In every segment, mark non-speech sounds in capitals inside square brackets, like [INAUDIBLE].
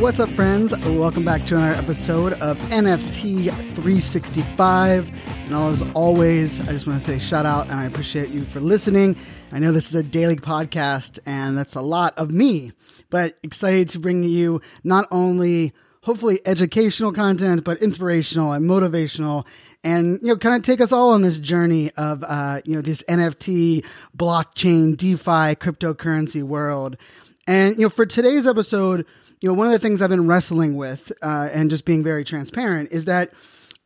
What's up, friends? Welcome back to another episode of NFT 365. And as always, I just want to say shout out and I appreciate you for listening. I know this is a daily podcast and that's a lot of me, but excited to bring you not only hopefully educational content, but inspirational and motivational and you know kind of take us all on this journey of uh, you know this nft blockchain defi cryptocurrency world and you know for today's episode you know one of the things i've been wrestling with uh, and just being very transparent is that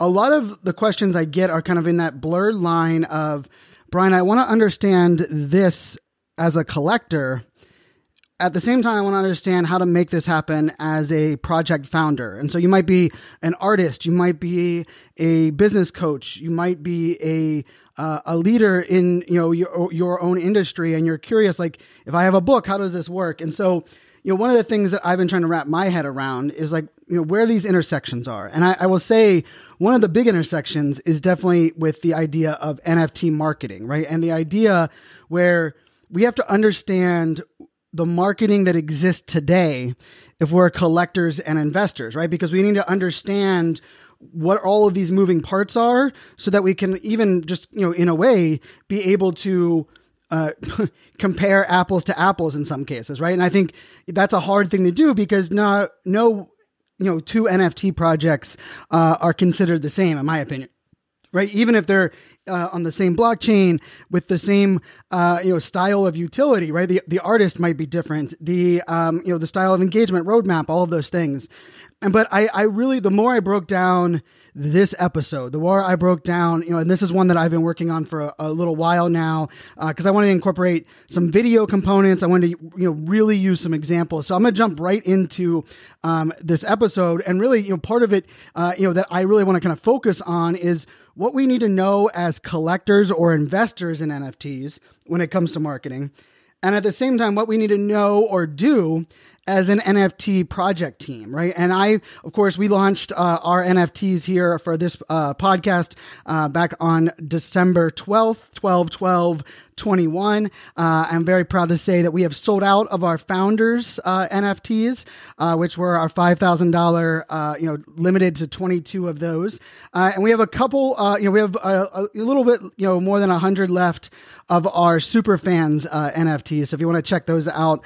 a lot of the questions i get are kind of in that blurred line of brian i want to understand this as a collector at the same time, I want to understand how to make this happen as a project founder. And so you might be an artist, you might be a business coach, you might be a uh, a leader in you know your your own industry, and you're curious, like if I have a book, how does this work? And so you know one of the things that I've been trying to wrap my head around is like you know where these intersections are, and I, I will say one of the big intersections is definitely with the idea of NFT marketing, right? And the idea where we have to understand the marketing that exists today if we're collectors and investors, right? Because we need to understand what all of these moving parts are so that we can even just, you know, in a way, be able to uh, [LAUGHS] compare apples to apples in some cases, right? And I think that's a hard thing to do because not, no, you know, two NFT projects uh, are considered the same, in my opinion right? Even if they're uh, on the same blockchain with the same uh, you know style of utility, right? The the artist might be different. The um, you know the style of engagement, roadmap, all of those things. And but I I really the more I broke down this episode, the war I broke down, you know, and this is one that I've been working on for a, a little while now because uh, I wanted to incorporate some video components. I wanted to, you know, really use some examples. So I'm going to jump right into um, this episode, and really, you know, part of it, uh, you know, that I really want to kind of focus on is what we need to know as collectors or investors in NFTs when it comes to marketing. And at the same time, what we need to know or do as an NFT project team, right? And I, of course, we launched uh, our NFTs here for this uh, podcast uh, back on December 12th, 12 12 21. Uh, I'm very proud to say that we have sold out of our founders uh, NFTs, uh, which were our $5,000, you know, limited to 22 of those. and we have a couple, you know, we have a, a, little bit, you know, more than 100 left of our super fans NFTs. So if you want to check those out,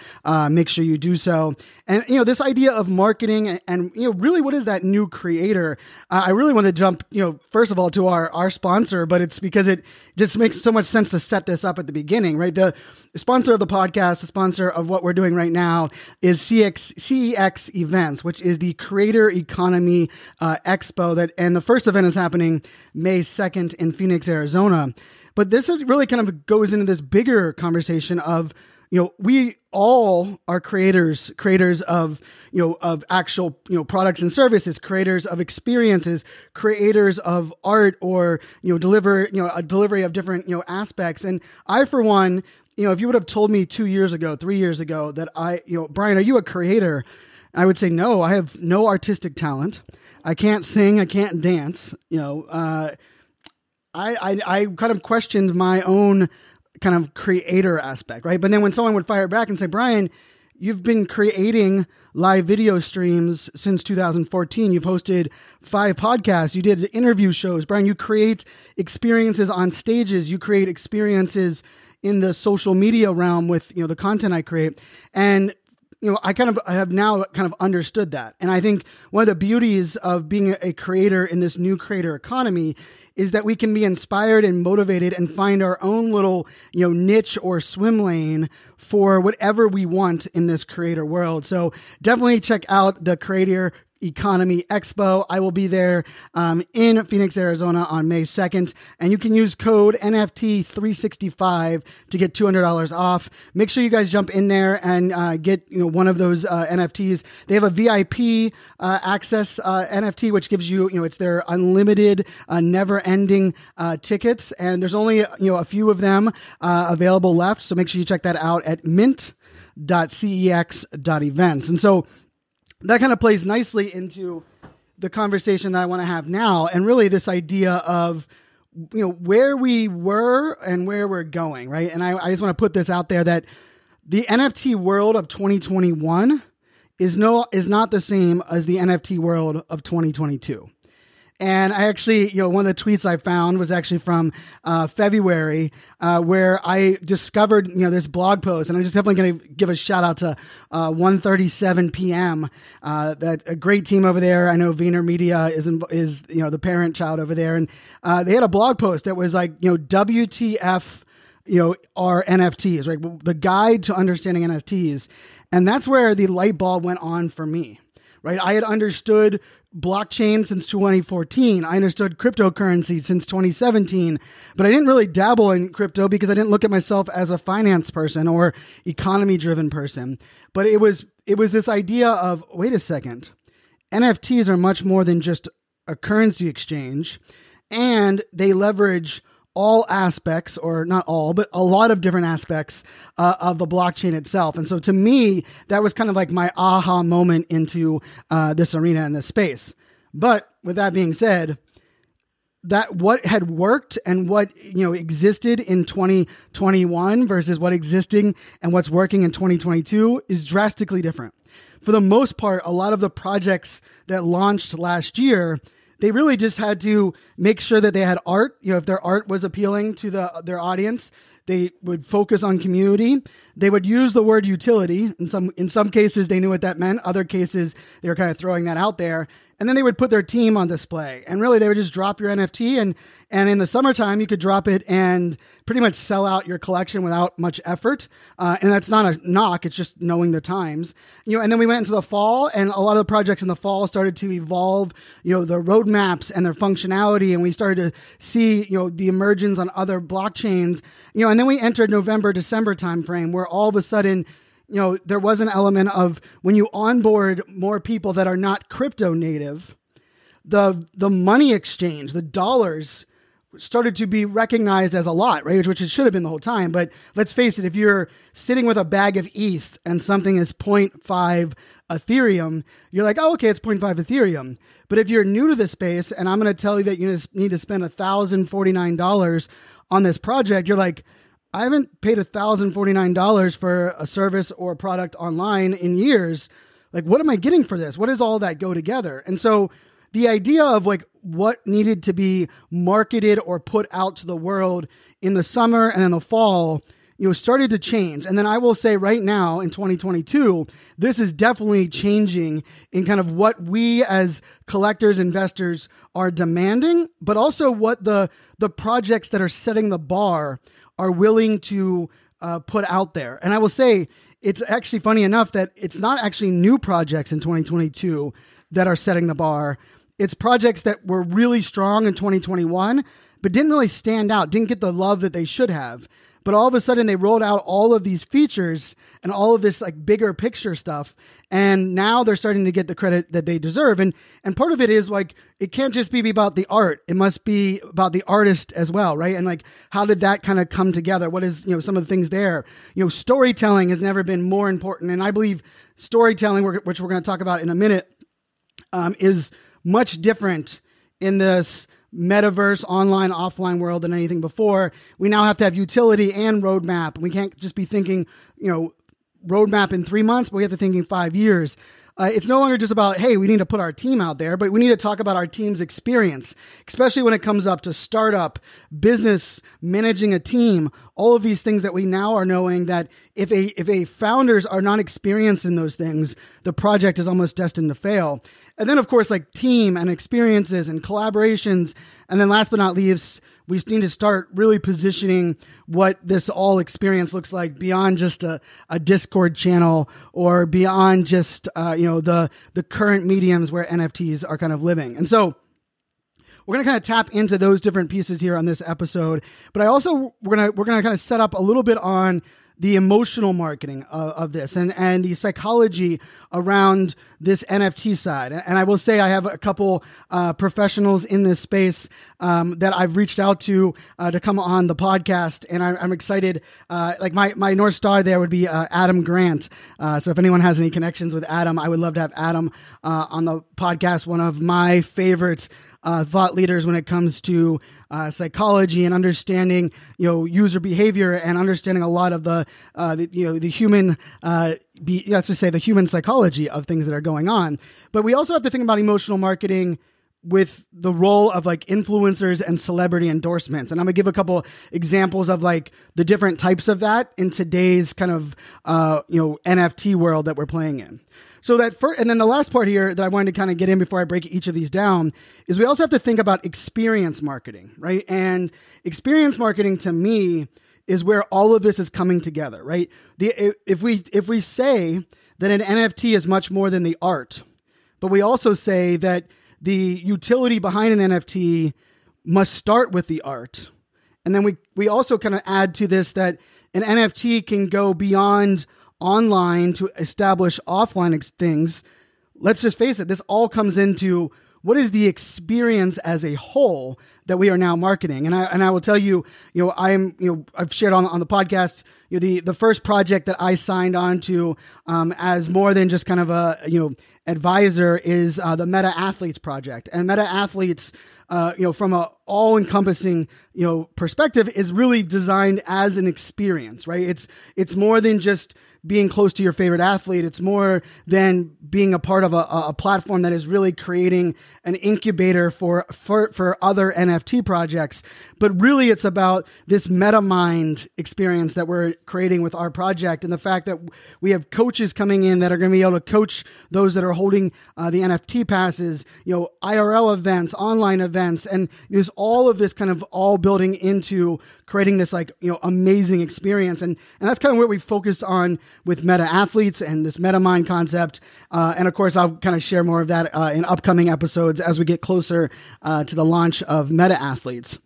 make sure you do so. And you know, this idea of marketing and, and you know, really, what is that new creator? Uh, I really want to jump, you know, first of all to our our sponsor, but it's because it just makes so much sense to set this up at the beginning, right? The sponsor of the podcast, the sponsor of what we're doing right now, is CX CEX Events, which is the Creator Economy uh, Expo. That and the first event is happening May second in Phoenix, Arizona. But this really kind of goes into this bigger conversation of you know we all are creators creators of you know of actual you know products and services creators of experiences creators of art or you know deliver you know a delivery of different you know aspects. And i for one you know if you would have told me 2 years ago 3 years ago that i you know Brian are you a creator? I would say no I have no artistic talent. I can't sing I can't dance you know uh I, I, I kind of questioned my own kind of creator aspect, right? But then when someone would fire back and say, Brian, you've been creating live video streams since 2014. You've hosted five podcasts. You did interview shows. Brian, you create experiences on stages. You create experiences in the social media realm with, you know, the content I create. And you know, I kind of I have now kind of understood that. And I think one of the beauties of being a creator in this new creator economy is that we can be inspired and motivated and find our own little, you know, niche or swim lane for whatever we want in this creator world. So definitely check out the creator Economy Expo. I will be there um, in Phoenix, Arizona on May 2nd, and you can use code NFT365 to get $200 off. Make sure you guys jump in there and uh, get you know one of those uh, NFTs. They have a VIP uh, access uh, NFT, which gives you you know it's their unlimited, uh, never-ending uh, tickets, and there's only you know a few of them available left. So make sure you check that out at mint.cex.events. And so that kind of plays nicely into the conversation that I want to have now, and really this idea of you know where we were and where we're going, right? And I, I just want to put this out there that the NFT world of 2021 is no is not the same as the NFT world of 2022. And I actually, you know, one of the tweets I found was actually from uh, February, uh, where I discovered, you know, this blog post, and I'm just definitely going to give a shout out to uh, 1:37 p.m. Uh, that a great team over there. I know VaynerMedia is in, is you know the parent child over there, and uh, they had a blog post that was like, you know, WTF you know, are NFTs, right? The guide to understanding NFTs. And that's where the light bulb went on for me, right? I had understood blockchain since 2014. I understood cryptocurrency since 2017, but I didn't really dabble in crypto because I didn't look at myself as a finance person or economy driven person. But it was it was this idea of wait a second. NFTs are much more than just a currency exchange and they leverage all aspects, or not all, but a lot of different aspects uh, of the blockchain itself. And so to me, that was kind of like my aha moment into uh, this arena and this space. But with that being said, that what had worked and what you know existed in 2021 versus what existing and what's working in 2022 is drastically different. For the most part, a lot of the projects that launched last year they really just had to make sure that they had art. You know, if their art was appealing to the their audience, they would focus on community. They would use the word utility. In some in some cases, they knew what that meant. Other cases, they were kind of throwing that out there and then they would put their team on display. And really they would just drop your nft and and in the summertime you could drop it and pretty much sell out your collection without much effort. Uh, and that's not a knock it's just knowing the times. You know and then we went into the fall and a lot of the projects in the fall started to evolve you know the roadmaps and their functionality and we started to see you know the emergence on other blockchains. You know and then we entered november december timeframe where all of a sudden you know, there was an element of when you onboard more people that are not crypto native, the the money exchange, the dollars started to be recognized as a lot, right? Which it should have been the whole time. But let's face it, if you're sitting with a bag of ETH and something is 0.5 Ethereum, you're like, oh, okay, it's 0.5 Ethereum. But if you're new to the space and I'm going to tell you that you need to spend $1,049 on this project, you're like, I haven't paid $1,049 for a service or a product online in years. Like, what am I getting for this? What does all that go together? And so the idea of like what needed to be marketed or put out to the world in the summer and in the fall you know started to change and then i will say right now in 2022 this is definitely changing in kind of what we as collectors investors are demanding but also what the the projects that are setting the bar are willing to uh, put out there. And I will say, it's actually funny enough that it's not actually new projects in 2022 that are setting the bar. It's projects that were really strong in 2021, but didn't really stand out, didn't get the love that they should have. But all of a sudden, they rolled out all of these features and all of this like bigger picture stuff, and now they're starting to get the credit that they deserve. And and part of it is like it can't just be about the art; it must be about the artist as well, right? And like how did that kind of come together? What is you know some of the things there? You know, storytelling has never been more important, and I believe storytelling, which we're going to talk about in a minute, um, is much different in this metaverse online offline world than anything before. We now have to have utility and roadmap. We can't just be thinking you know roadmap in three months but we have to thinking five years uh, it's no longer just about hey we need to put our team out there but we need to talk about our team's experience especially when it comes up to startup business managing a team all of these things that we now are knowing that if a if a founders are not experienced in those things the project is almost destined to fail. And then of course like team and experiences and collaborations. And then last but not least we need to start really positioning what this all experience looks like beyond just a, a Discord channel or beyond just uh, you know the the current mediums where NFTs are kind of living. And so we're going to kind of tap into those different pieces here on this episode, but I also we're going to we're going to kind of set up a little bit on the emotional marketing of, of, this and, and the psychology around this NFT side. And I will say I have a couple uh, professionals in this space um, that I've reached out to uh, to come on the podcast, and I'm, I'm excited. Uh, like my my north star there would be uh, Adam Grant. Uh, so if anyone has any connections with Adam, I would love to have Adam uh, on the podcast. One of my favorites uh, thought leaders when it comes to uh, psychology and understanding, you know, user behavior and understanding a lot of the, uh, the you know, the human, uh, be, let's just say the human psychology of things that are going on. But we also have to think about emotional marketing with the role of like influencers and celebrity endorsements. And I'm gonna give a couple examples of like the different types of that in today's kind of uh, you know NFT world that we're playing in. So that first, and then the last part here that I wanted to kind of get in before I break each of these down is we also have to think about experience marketing, right? And experience marketing to me is where all of this is coming together, right? The if we if we say that an NFT is much more than the art, but we also say that the utility behind an NFT must start with the art. And then we we also kind of add to this that an NFT can go beyond online to establish offline things, let's just face it, this all comes into what is the experience as a whole that we are now marketing. And I and I will tell you, you know, I'm you know I've shared on on the podcast, you know, the the first project that I signed on to um, as more than just kind of a you know advisor is uh, the Meta Athletes project. And Meta Athletes, uh, you know, from a all encompassing you know perspective, is really designed as an experience, right? It's it's more than just being close to your favorite athlete. It's more than being a part of a, a platform that is really creating an incubator for, for, for other NFT projects. But really, it's about this meta mind experience that we're creating with our project and the fact that we have coaches coming in that are going to be able to coach those that are holding uh, the NFT passes, you know, IRL events, online events, and there's all of this kind of all building into creating this like, you know, amazing experience. And, and that's kind of what we focused on with meta athletes and this meta mind concept. Uh, and of course, I'll kind of share more of that uh, in upcoming episodes as we get closer uh, to the launch of meta athletes.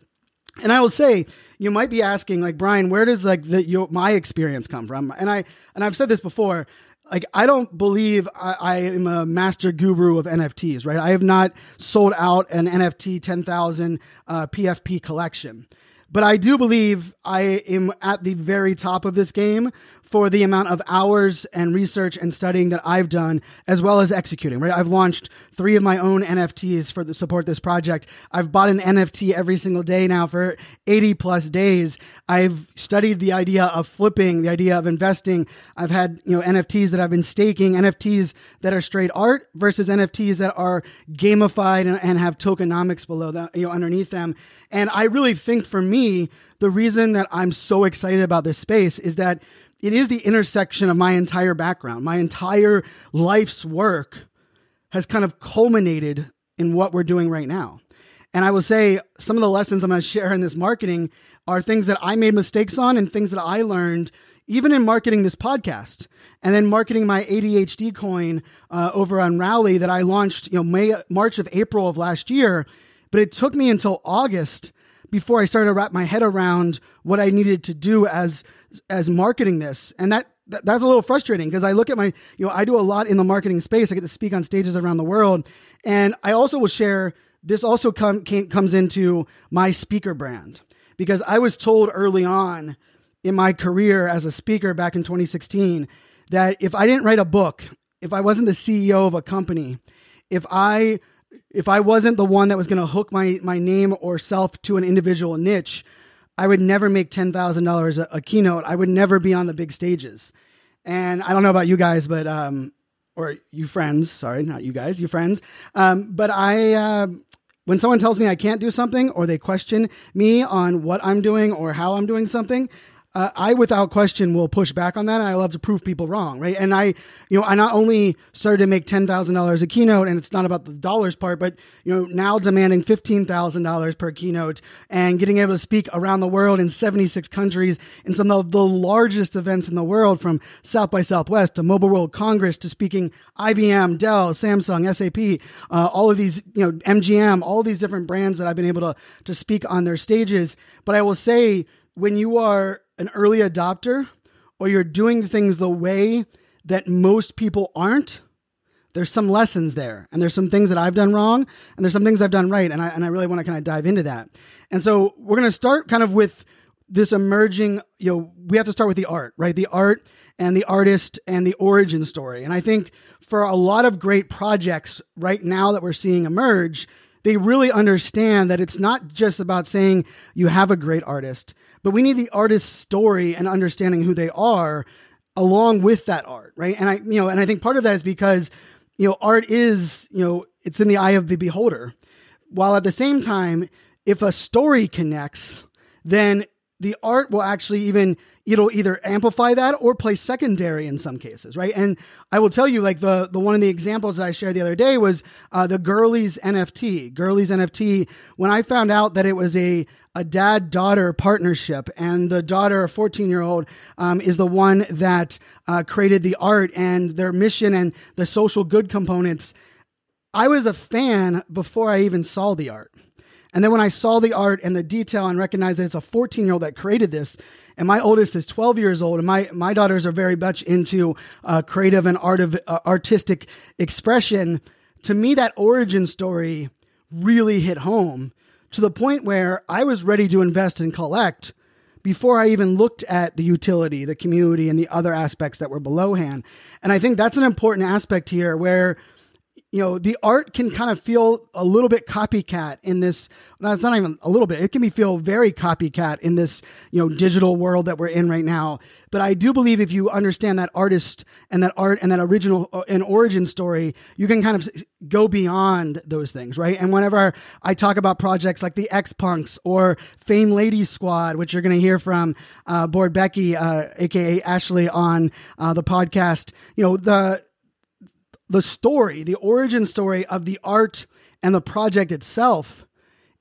And I will say, you might be asking, like Brian, where does like the your, my experience come from? And I and I've said this before. Like I don't believe I, I am a master guru of NFTs, right? I have not sold out an NFT ten thousand uh, PFP collection. But I do believe I am at the very top of this game for the amount of hours and research and studying that I've done, as well as executing. Right, I've launched three of my own NFTs for the support this project. I've bought an NFT every single day now for 80 plus days. I've studied the idea of flipping, the idea of investing. I've had you know NFTs that I've been staking, NFTs that are straight art versus NFTs that are gamified and, and have tokenomics below them, you know, underneath them. And I really think for me, the reason that I'm so excited about this space is that it is the intersection of my entire background. My entire life's work has kind of culminated in what we're doing right now. And I will say some of the lessons I'm going to share in this marketing are things that I made mistakes on and things that I learned even in marketing this podcast and then marketing my ADHD coin uh, over on Rally that I launched, you know, May, March of April of last year. But it took me until August before I started to wrap my head around what I needed to do as as marketing this. And that that's a little frustrating because I look at my, you know, I do a lot in the marketing space. I get to speak on stages around the world, and I also will share. This also come, came, comes into my speaker brand because I was told early on in my career as a speaker back in 2016 that if I didn't write a book, if I wasn't the CEO of a company, if I if I wasn't the one that was going to hook my my name or self to an individual niche, I would never make ten thousand dollars a keynote. I would never be on the big stages. And I don't know about you guys, but um, or you friends, sorry, not you guys, you friends. Um, but I, uh, when someone tells me I can't do something or they question me on what I'm doing or how I'm doing something, uh, I without question will push back on that. And I love to prove people wrong, right? And I, you know, I not only started to make ten thousand dollars a keynote, and it's not about the dollars part, but you know, now demanding fifteen thousand dollars per keynote and getting able to speak around the world in seventy six countries in some of the largest events in the world, from South by Southwest to Mobile World Congress to speaking IBM, Dell, Samsung, SAP, uh, all of these, you know, MGM, all these different brands that I've been able to to speak on their stages. But I will say, when you are an early adopter or you're doing things the way that most people aren't, there's some lessons there and there's some things that I've done wrong and there's some things I've done right. And I, and I really want to kind of dive into that. And so we're going to start kind of with this emerging, you know, we have to start with the art, right? The art and the artist and the origin story. And I think for a lot of great projects right now that we're seeing emerge, they really understand that it's not just about saying you have a great artist, but we need the artist's story and understanding who they are along with that art, right? And I, you know, and I think part of that is because, you know, art is, you know, it's in the eye of the beholder. While at the same time, if a story connects, then the art will actually even it'll either amplify that or play secondary in some cases, right? And I will tell you, like the the one of the examples that I shared the other day was uh, the Girlies NFT. Girlies NFT. When I found out that it was a a dad daughter partnership, and the daughter, a 14 year old, um, is the one that uh, created the art and their mission and the social good components. I was a fan before I even saw the art. And then when I saw the art and the detail and recognized that it's a 14 year old that created this, and my oldest is 12 years old, and my, my daughters are very much into uh, creative and art of uh, artistic expression, to me, that origin story really hit home to the point where I was ready to invest and collect before I even looked at the utility, the community, and the other aspects that were below hand. And I think that's an important aspect here where you know the art can kind of feel a little bit copycat in this no, it's not even a little bit it can be feel very copycat in this you know digital world that we're in right now. But i do believe if you understand that artist and that art and that original uh, and origin story you can kind of go beyond those things right? And whenever i talk about projects like the x punks or fame ladies squad which you're going to hear from uh, Bored Becky uh, aka ashley on uh, the podcast you know the the story, the origin story of the art and the project itself,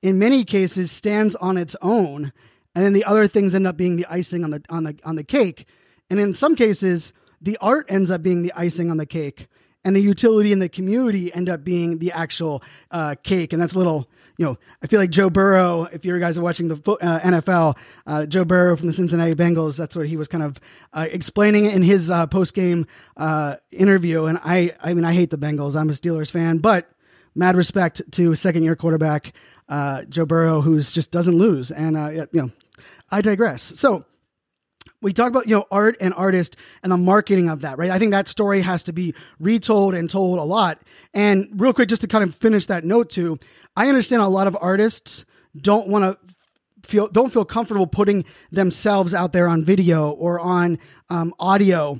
in many cases stands on its own, and then the other things end up being the icing on the on the on the cake. And in some cases, the art ends up being the icing on the cake, and the utility and the community end up being the actual uh, cake. And that's a little, you know, I feel like Joe Burrow, if you guys are watching the uh, NFL, uh, Joe Burrow from the Cincinnati Bengals, that's what he was kind of uh, explaining in his uh, post game uh, interview. And I, I mean, I hate the Bengals. I'm a Steelers fan, but mad respect to second year quarterback Joe Burrow, who's just doesn't lose. And, you know, I digress. So, we talk about you know art and artist and the marketing of that right? I think that story has to be retold and told a lot. And real quick just to kind of finish that note too i understand a lot of artists don't want to feel don't feel comfortable putting themselves out there on video or on um, audio.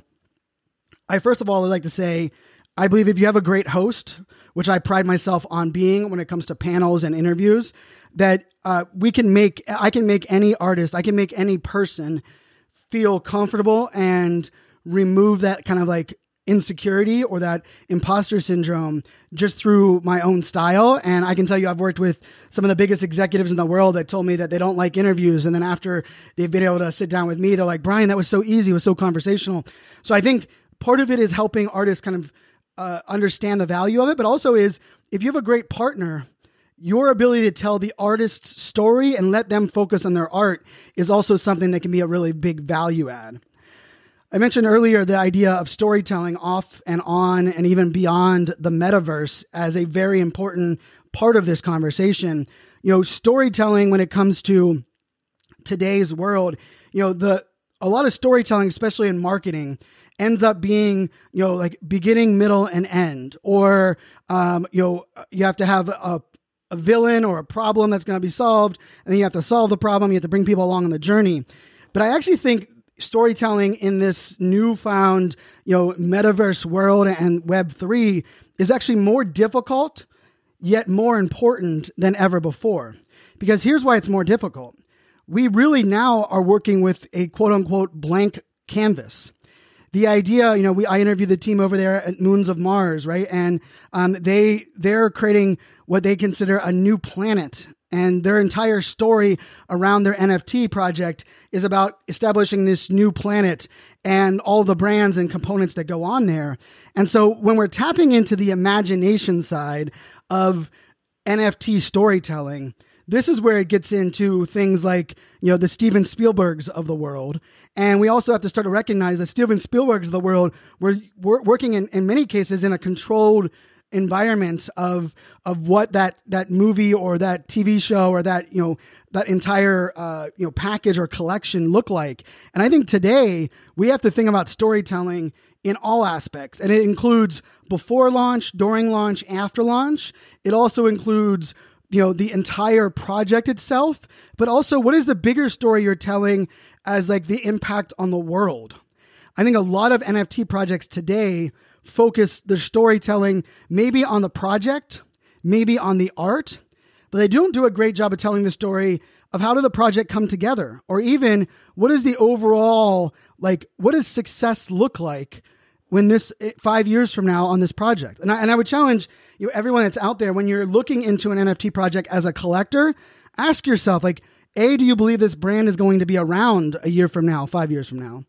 I first of all would like to say i believe if you have a great host which i pride myself on being when it comes to panels and interviews that uh, we can make i can make any artist i can make any person feel comfortable and remove that kind of like insecurity or that imposter syndrome just through my own style. And I can tell you, I've worked with some of the biggest executives in the world that told me that they don't like interviews. And then after they've been able to sit down with me, they're like, Brian, that was so easy, it was so conversational. So I think part of it is helping artists kind of uh, understand the value of it, but also is if you have a great partner your ability to tell the artist's story and let them focus on their art is also something that can be a really big value add. I mentioned earlier the idea of storytelling off and on and even beyond the metaverse as a very important part of this conversation. You know, storytelling when it comes to today's world, you know, the a lot of storytelling, especially in marketing, ends up being you know like beginning, middle, and end, or um, you know you have to have a a villain or a problem that's going to be solved, and then you have to solve the problem. You have to bring people along on the journey. But I actually think storytelling in this newfound, you know, metaverse world and Web three is actually more difficult, yet more important than ever before. Because here's why it's more difficult. we really now are working with a quote unquote blank canvas. The idea, you know, we I interviewed the team over there at Moons of Mars, right? And um, they they're creating what they consider a new planet and their entire story around their NFT project is about establishing this new planet and all the brands and components that go on there. And so when we're tapping into the imagination side of NFT storytelling, this is where it gets into things like, you know, the Steven Spielbergs of the world. And we also have to start to recognize that Steven Spielbergs of the world were, were working in, in many cases in a controlled environment of of what that that movie or that TV show or that you know that entire uh, you know package or collection look like. And I think today we have to think about storytelling in all aspects, and it includes before launch, during launch, after launch. It also includes you know the entire project itself, but also what is the bigger story you're telling as like the impact on the world. I think a lot of NFT projects today focus their storytelling maybe on the project, maybe on the art, but they don't do a great job of telling the story of how did the project come together or even what is the overall like what does success look like when this eh, five years from now on this project. And I, and I would challenge you everyone that's out there when you're looking into an nft project as a collector ask yourself like a do you believe this brand is going to be around a year from now five years from now?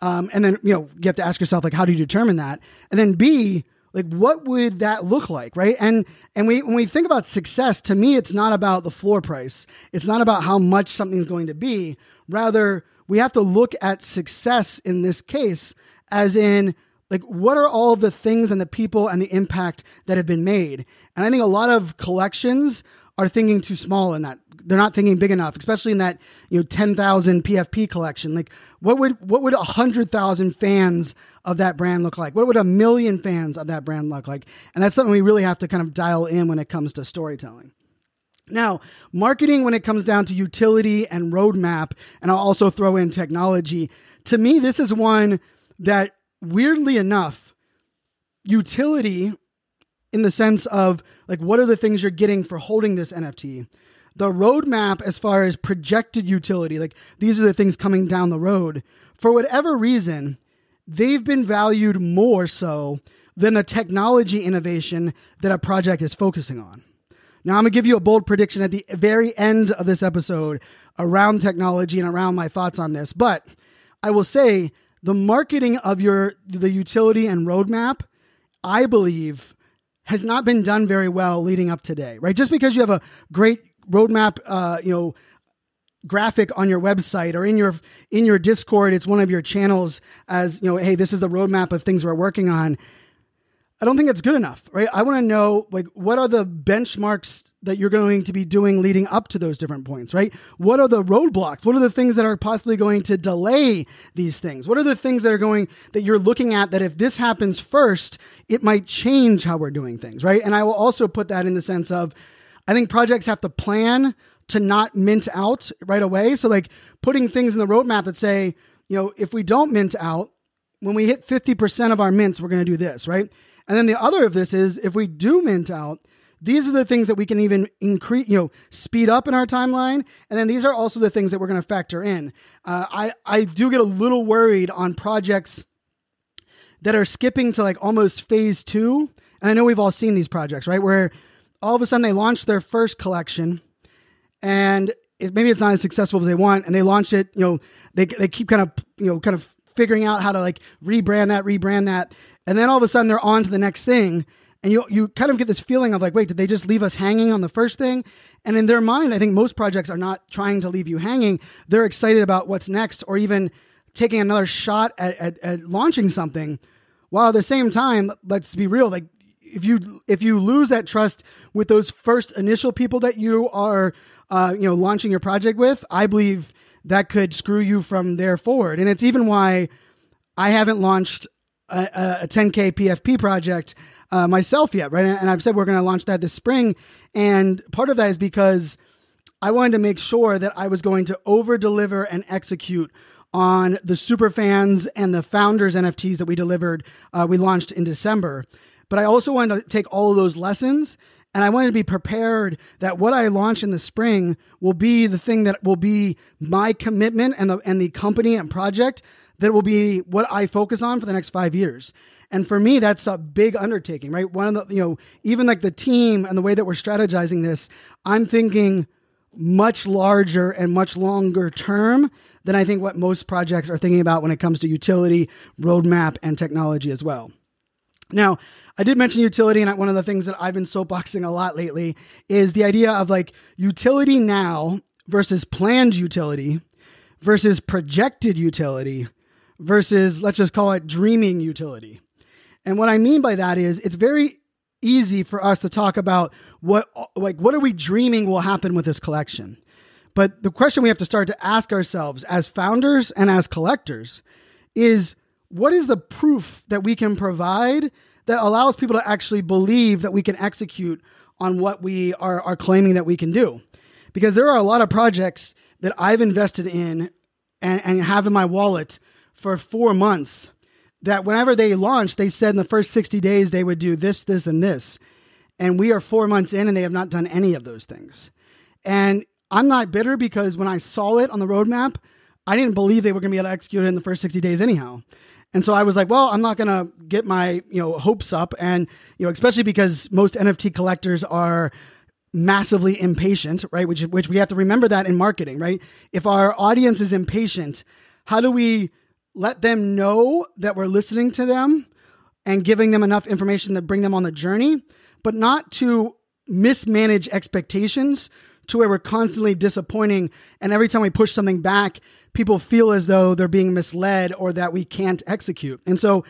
Um, and then, you know, you have to ask yourself, like, how do you determine that? And then B, like what would that look like right? And and we when we think about success to me it's not about the floor price. It's not about how much something's going to be. Rather we have to look at success in this case as in like what are all the things and the people and the impact that have been made and i think a lot of collections are thinking too small in that they're not thinking big enough, especially in that you know ten thousand PFP collection. Like, what would what would a hundred thousand fans of that brand look like? What would a million fans of that brand look like? And that's something we really have to kind of dial in when it comes to storytelling. Now, marketing when it comes down to utility and roadmap, and I'll also throw in technology. To me, this is one that weirdly enough, utility in the sense of like what are the things you're getting for holding this NFT the roadmap as far as projected utility, like these are the things coming down the road, for whatever reason, they've been valued more so than the technology innovation that a project is focusing on. Now, I'm going to give you a bold prediction at the very end of this episode around technology and around my thoughts on this, but I will say the marketing of your the utility and roadmap, I believe, has not been done very well leading up today, right? Just because you have a great roadmap, uh, you know, graphic on your website or in your in your Discord, it's one of your channels as you know, hey, this is the roadmap of things we're working on. I don't think it's good enough, right? I want to know like what are the benchmarks that you're going to be doing leading up to those different points, right? What are the roadblocks? What are the things that are possibly going to delay these things? What are the things that are going that you're looking at that if this happens first, it might change how we're doing things, right? And I will also put that in the sense of I think projects have to plan to not mint out right away. So, like putting things in the roadmap that say, you know, if we don't mint out, when we hit 50% of our mints, we're going to do this, right? And then the other of this is if we do mint out, these are the things that we can even increase, you know, speed up in our timeline. And then these are also the things that we're going to factor in. Uh, I, I do get a little worried on projects that are skipping to like almost phase two. And I know we've all seen these projects, right? Where all of a sudden they launched their first collection and it, maybe it's not as successful as they want and they launch it you know they, they keep kind of you know kind of figuring out how to like rebrand that rebrand that and then all of a sudden they're on to the next thing and you you kind of get this feeling of like wait did they just leave us hanging on the first thing? And in their mind i think most projects are not trying to leave you hanging. They're excited about what's next or even taking another shot at, at, at launching something. While at the same time let's be real like if you if you lose that trust with those first initial people that you are uh, you know launching your project with, I believe that could screw you from there forward. And it's even why I haven't launched a, a 10k PFP project uh, myself yet, right? And I've said we're going to launch that this spring, and part of that is because I wanted to make sure that I was going to over deliver and execute on the super fans and the founders NFTs that we delivered. Uh, we launched in December. But I also wanted to take all of those lessons And I wanted to be prepared that what I launch in the spring will be the thing that will be my commitment and the, and the company and project that will be what I focus on for the next five years. And for me, that's a big undertaking, right? One of the, you know, even like the team and the way that we're strategizing this, I'm thinking much larger and much longer term than I think what most projects are thinking about when it comes to utility, roadmap, and technology as well. Now, I did mention utility, and one of the things that I've been soapboxing a lot lately is the idea of like utility now versus planned utility versus projected utility versus, let's just call it dreaming utility. And what I mean by that is it's very easy for us to talk about what like what are we dreaming will happen with this collection. But the question we have to start to ask ourselves as founders and as collectors is what is the proof that we can provide that allows people to actually believe that we can execute on what we are, are claiming that we can do? Because there are a lot of projects that I've invested in and, and have in my wallet for four months that whenever they launched, they said in the first 60 days they would do this, this, and this. And we are four months in and they have not done any of those things. And I'm not bitter because when I saw it on the roadmap, I didn't believe they were going to be able to execute it in the first 60 days anyhow. And so I was like, well, I'm not going to get my, you know, hopes up and, you know, especially because most NFT collectors are massively impatient, right? Which which we have to remember that in marketing, right? If our audience is impatient, how do we let them know that we're listening to them and giving them enough information to bring them on the journey, but not to mismanage expectations to where we're constantly disappointing. And every time we push something back, people feel as though they're being misled or that we can't execute. And so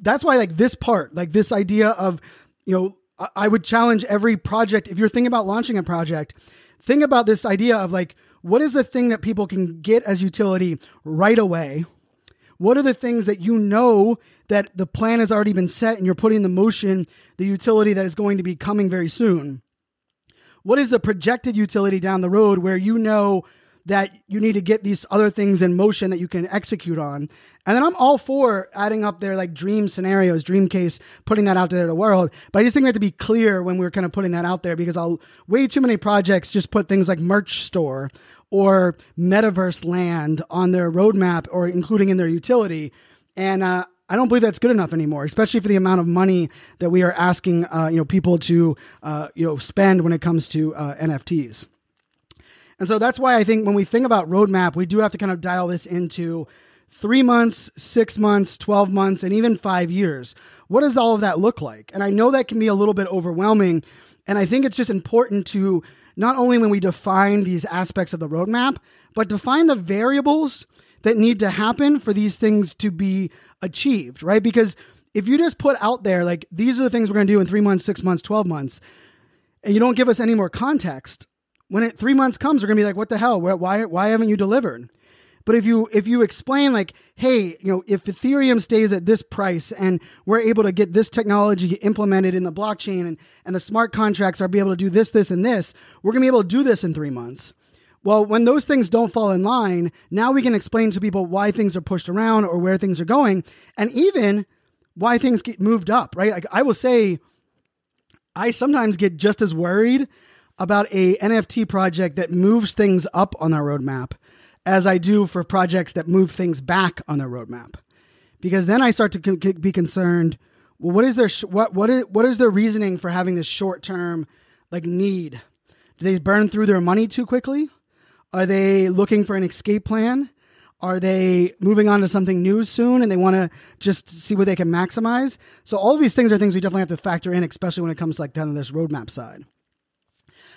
that's why, like, this part, like, this idea of, you know, I would challenge every project. If you're thinking about launching a project, think about this idea of like, what is the thing that people can get as utility right away? What are the things that you know that the plan has already been set and you're putting the motion the utility that is going to be coming very soon? what is a projected utility down the road where you know that you need to get these other things in motion that you can execute on. And then I'm all for adding up their like dream scenarios, dream case, putting that out there to the world. But I just think we have to be clear when we're kind of putting that out there because I'll way too many projects just put things like merch store or metaverse land on their roadmap or including in their utility. And uh, I don't believe that's good enough anymore, especially for the amount of money that we are asking, uh, you know, people to, uh, you know, spend when it comes to uh, NFTs. And so that's why I think when we think about roadmap, we do have to kind of dial this into three months, six months, 12 months, and even five years. What does all of that look like? And I know that can be a little bit overwhelming. And I think it's just important to not only when we define these aspects of the roadmap, but define the variables that need to happen for these things to be achieved, right? Because if you just put out there, like, these are the things we're going to do in three months, six months, 12 months, and you don't give us any more context, when it three months comes, we're to be like, what the hell? Why, why haven't you delivered? But if you if you explain like, hey, you know, if Ethereum stays at this price and we're able to get this technology implemented in the blockchain and, and the smart contracts are be able to do this, this, and this, we're gonna be able to do this in three months. Well, when those things don't fall in line, now we can explain to people why things are pushed around or where things are going, and even why things get moved up, right? Like I will say, I sometimes get just as worried about a NFT project that moves things up on their roadmap as I do for projects that move things back on their roadmap. Because then I start to be concerned. Well, what is their what what is what is their reasoning for having this short term like need? Do they burn through their money too quickly? Are they looking for an escape plan? Are they moving on to something new soon and they want to just see what they can maximize? So all these things are things we definitely have to factor in, especially when it comes to like down this roadmap side.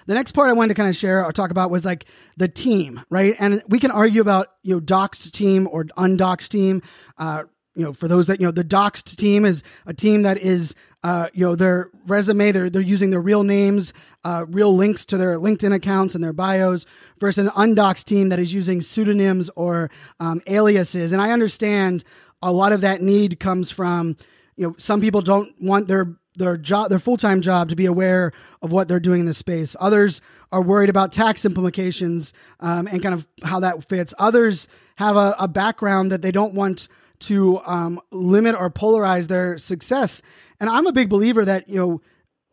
The next part I wanted to kind of share or talk about was like the team, right? And we can argue about you know doxed team or undoxed team. Uh, you know, for those that you know, the doxed team is a team that is, uh, you know, their resume. They're they're using their real names, uh, real links to their LinkedIn accounts and their bios, versus an undoxed team that is using pseudonyms or um, aliases. And I understand a lot of that need comes from, you know, some people don't want their their job their full-time job to be aware of what they're doing in this space others are worried about tax implications um, and kind of how that fits others have a, a background that they don't want to um, limit or polarize their success. And I'm a big believer that, you know,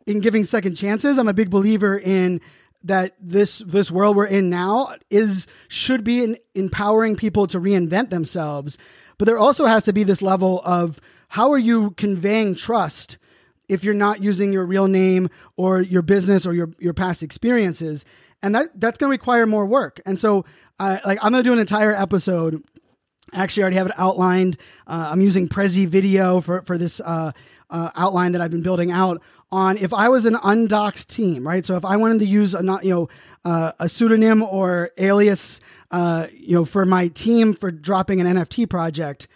in giving second chances. I'm a big believer in that this this world we're in now is should be in, empowering people to reinvent themselves but there also has to be this level of how are you conveying trust if you're not using your real name or your business or your your past experiences and that that's going to require more work and so like i'm going to do an entire episode I Actually, I already have it outlined. Uh, I'm using Prezi Video for for this uh, uh, outline that I've been building out on. If I was an undoxed team, right? So if I wanted to use a not you know uh, a pseudonym or alias, uh, you know, for my team for dropping an NFT project,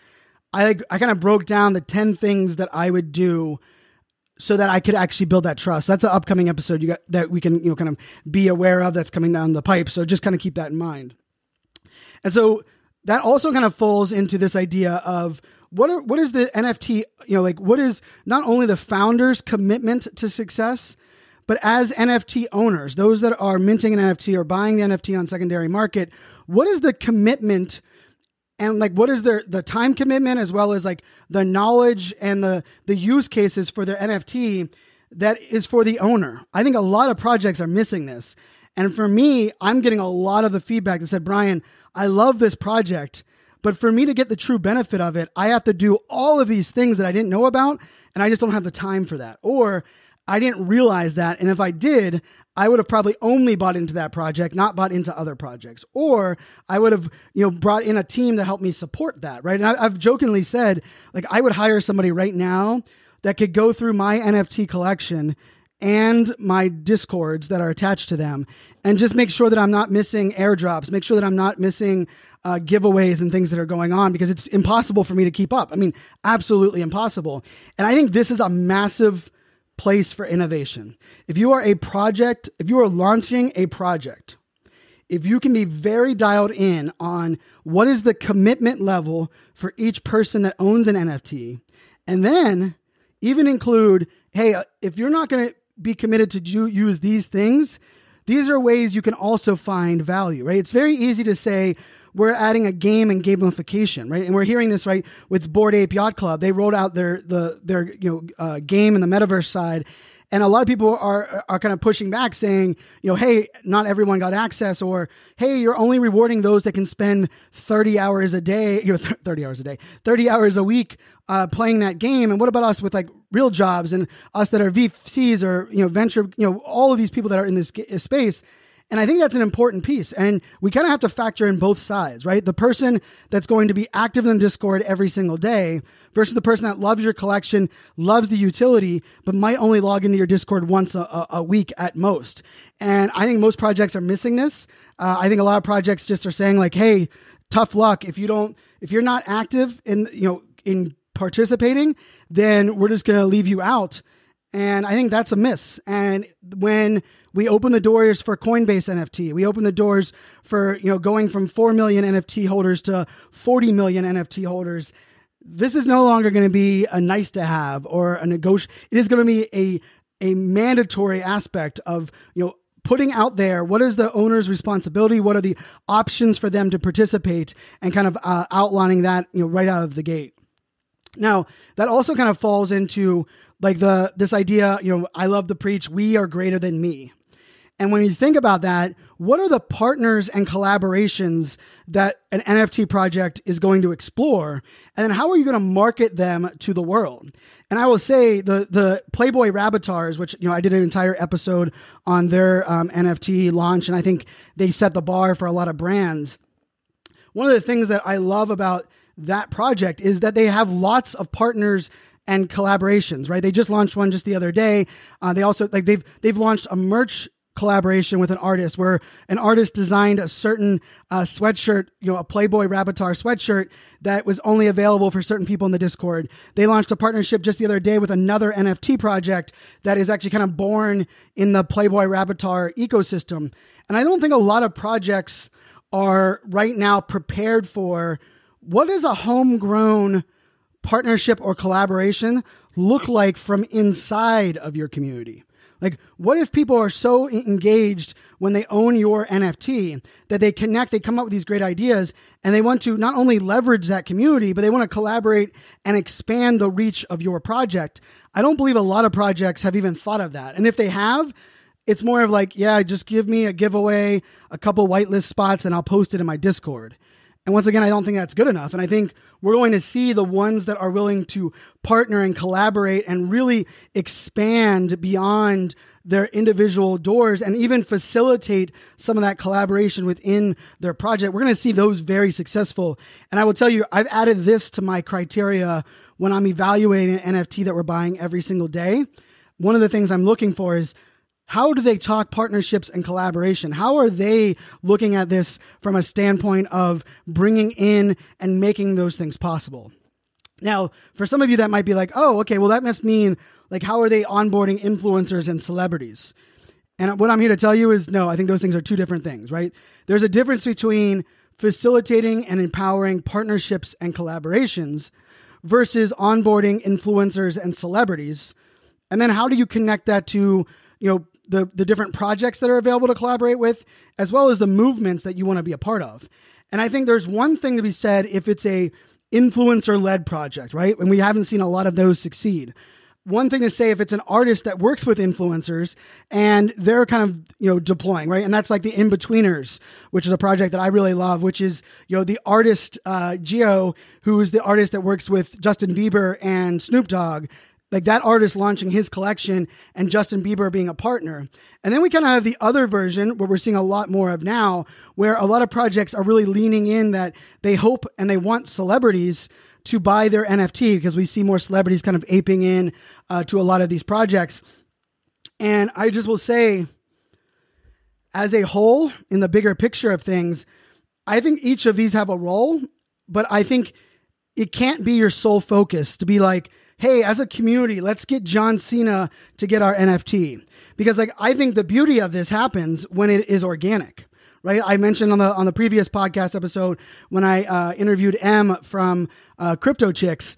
I I kind of broke down the ten things that I would do so that I could actually build that trust. That's an upcoming episode you got that we can you know kind of be aware of that's coming down the pipe. So just kind of keep that in mind. And so that also kind of falls into this idea of what are what is the NFT, you know, like what is not only the founder's commitment to success, but as NFT owners, those that are minting an NFT or buying the NFT on secondary market, what is the commitment and like what is their the time commitment as well as like the knowledge and the the use cases for their NFT that is for the owner. I think a lot of projects are missing this. And for me, I'm getting a lot of the feedback that said, Brian, I love this project, but for me to get the true benefit of it, I have to do all of these things that I didn't know about, and I just don't have the time for that. Or I didn't realize that. And if I did, I would have probably only bought into that project, not bought into other projects. Or I would have, you know, brought in a team to help me support that, right? And I, have jokingly said, like, I would hire somebody right now that could go through my NFT collection and my discords that are attached to them and just make sure that i'm not missing airdrops make sure that i'm not missing uh, giveaways and things that are going on because it's impossible for me to keep up i mean absolutely impossible and i think this is a massive place for innovation if you are a project if you are launching a project if you can be very dialed in on what is the commitment level for each person that owns an nft and then even include hey uh, if you're not going to be committed to do, use these things, these are ways you can also find value, right? It's very easy to say we're adding a game and gamification, right? And we're hearing this right with Bored Ape Yacht Club. They rolled out their the their you know uh, game in the metaverse side, and a lot of people are are kind of pushing back, saying, you know, hey, not everyone got access, or hey, you're only rewarding those that can spend 30 hours a day, [LAUGHS] you know, 30 hours a day, 30 hours a week uh, playing that game. And what about us with like real jobs and us that are VCs or you know venture, you know, all of these people that are in this space? And I think that's an important piece. And we kind of have to factor in both sides, right? The person that's going to be active in Discord every single day versus the person that loves your collection, loves the utility, but might only log into your Discord once a, a week at most. And I think most projects are missing this. Uh, I think a lot of projects just are saying like, hey, tough luck. If you don't, if you're not active in, you know, in participating, then we're just going to leave you out. And I think that's a miss. And when we open the doors for Coinbase NFT. We open the doors for, you know, going from 4 million NFT holders to 40 million NFT holders. This is no longer going to be a nice to have or a negotiation. It is going to be a a mandatory aspect of, you know, putting out there what is the owner's responsibility what are the options for them to participate and kind of uh, outlining that you know right out of the gate now that also kind of falls into like the this idea you know i love to preach we are greater than me and when you think about that, what are the partners and collaborations that an NFT project is going to explore? And then how are you going to market them to the world? And I will say the the Playboy Rabbitars, which you know I did an entire episode on their um, NFT launch, and I think they set the bar for a lot of brands. One of the things that I love about that project is that they have lots of partners and collaborations right they just launched one just the other day uh, they also like they've they've launched a merch collaboration with an artist where an artist designed a certain uh, sweatshirt, you know, a Playboy Rabbitar sweatshirt that was only available for certain people in the Discord. They launched a partnership just the other day with another NFT project that is actually kind of born in the Playboy Rabbitar ecosystem. And I don't think a lot of projects are right now prepared for what is a homegrown partnership or collaboration look like from inside of your community Like, what if people are so engaged when they own your NFT that they connect, they come up with these great ideas, and they want to not only leverage that community, but they want to collaborate and expand the reach of your project? I don't believe a lot of projects have even thought of that. And if they have, it's more of like, yeah, just give me a giveaway, a couple whitelist spots, and I'll post it in my Discord. And once again, I don't think that's good enough. And I think we're going to see the ones that are willing to partner and collaborate and really expand beyond their individual doors and even facilitate some of that collaboration within their project. We're going to see those very successful. And I will tell you, I've added this to my criteria when I'm evaluating an NFT that we're buying every single day. One of the things I'm looking for is how do they talk partnerships and collaboration? How are they looking at this from a standpoint of bringing in and making those things possible? Now, for some of you, that might be like, oh, okay, well, that must mean like, how are they onboarding influencers and celebrities? And what I'm here to tell you is no, I think those things are two different things, right? There's a difference between facilitating and empowering partnerships and collaborations versus onboarding influencers and celebrities. And then how do you connect that to, you know, the the different projects that are available to collaborate with, as well as the movements that you want to be a part of. And I think there's one thing to be said if it's a influencer led project, right? And we haven't seen a lot of those succeed. One thing to say if it's an artist that works with influencers and they're kind of, you know, deploying, right? And that's like the In-Betweeners, which is a project that I really love, which is, you know, the artist uh Geo, who is the artist that works with Justin Bieber and Snoop Dogg like that artist launching his collection and Justin Bieber being a partner. And then we kind of have the other version where we're seeing a lot more of now, where a lot of projects are really leaning in that they hope and they want celebrities to buy their NFT because we see more celebrities kind of aping in uh, to a lot of these projects. And I just will say, as a whole, in the bigger picture of things, I think each of these have a role, but I think it can't be your sole focus to be like, hey, as a community, let's get John Cena to get our NFT. Because like I think the beauty of this happens when it is organic. Right, I mentioned on the on the previous podcast episode when I uh, interviewed M from uh, Crypto Chicks,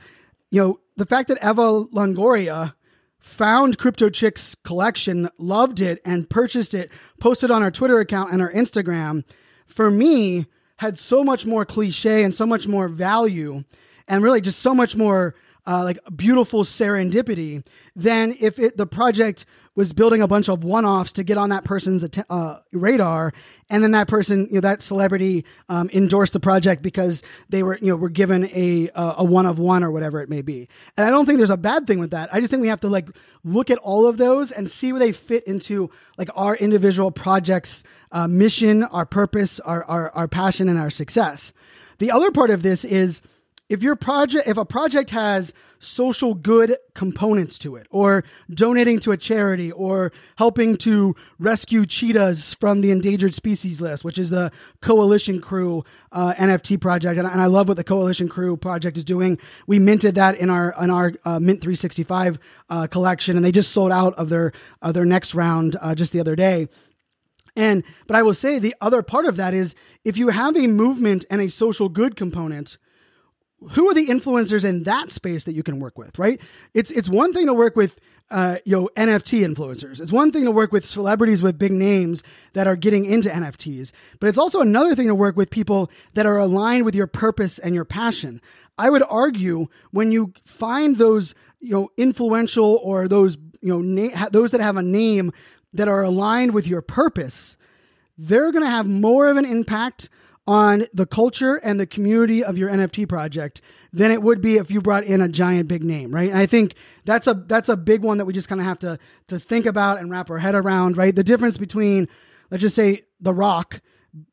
you know, the fact that Eva Longoria found Crypto Chicks collection, loved it, and purchased it, posted on our Twitter account and our Instagram, for me had so much more cliche and so much more value, and really just so much more uh, like beautiful serendipity than if it the project was building a bunch of one-offs to get on that person's uh, radar, and then that person, you know, that celebrity um, endorsed the project because they were, you know, were given a a one of one or whatever it may be. And I don't think there's a bad thing with that. I just think we have to like look at all of those and see where they fit into like our individual projects' uh, mission, our purpose, our, our our passion, and our success. The other part of this is if your project if a project has social good components to it or donating to a charity or helping to rescue cheetahs from the endangered species list which is the coalition crew uh, nft project and, and, i love what the coalition crew project is doing. We minted that in our in our uh, mint 365 uh, collection and they just sold out of their their next round uh, just the other day. And but i will say the other part of that is if you have a movement and a social good component who are the influencers in that space that you can work with, right? It's it's one thing to work with uh, you know NFT influencers. It's one thing to work with celebrities with big names that are getting into NFTs, but it's also another thing to work with people that are aligned with your purpose and your passion. I would argue when you find those you know influential or those you know na- those that have a name that are aligned with your purpose, they're going to have more of an impact on the culture and the community of your NFT project than it would be if you brought in a giant big name, right? And I think that's a that's a big one that we just kind of have to to think about and wrap our head around, right? The difference between let's just say The Rock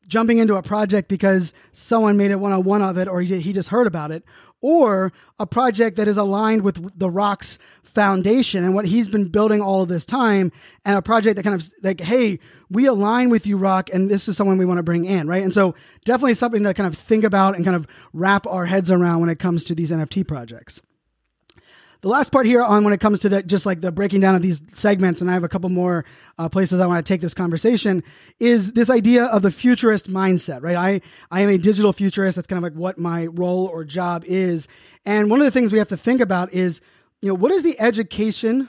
jumping into a project because someone made it one on one of it or he, just heard about it or a project that is aligned with the rock's foundation and what he's been building all this time and a project that kind of like hey we align with you rock and this is someone we want to bring in right? And so definitely something to kind of think about and kind of wrap our heads around when it comes to these nft projects the last part here on when it comes to the just like the breaking down of these segments, and I have a couple more uh, places I want to take this conversation, is this idea of the futurist mindset, right? I I am a digital futurist. That's kind of like what my role or job is, and one of the things we have to think about is, you know, what is the education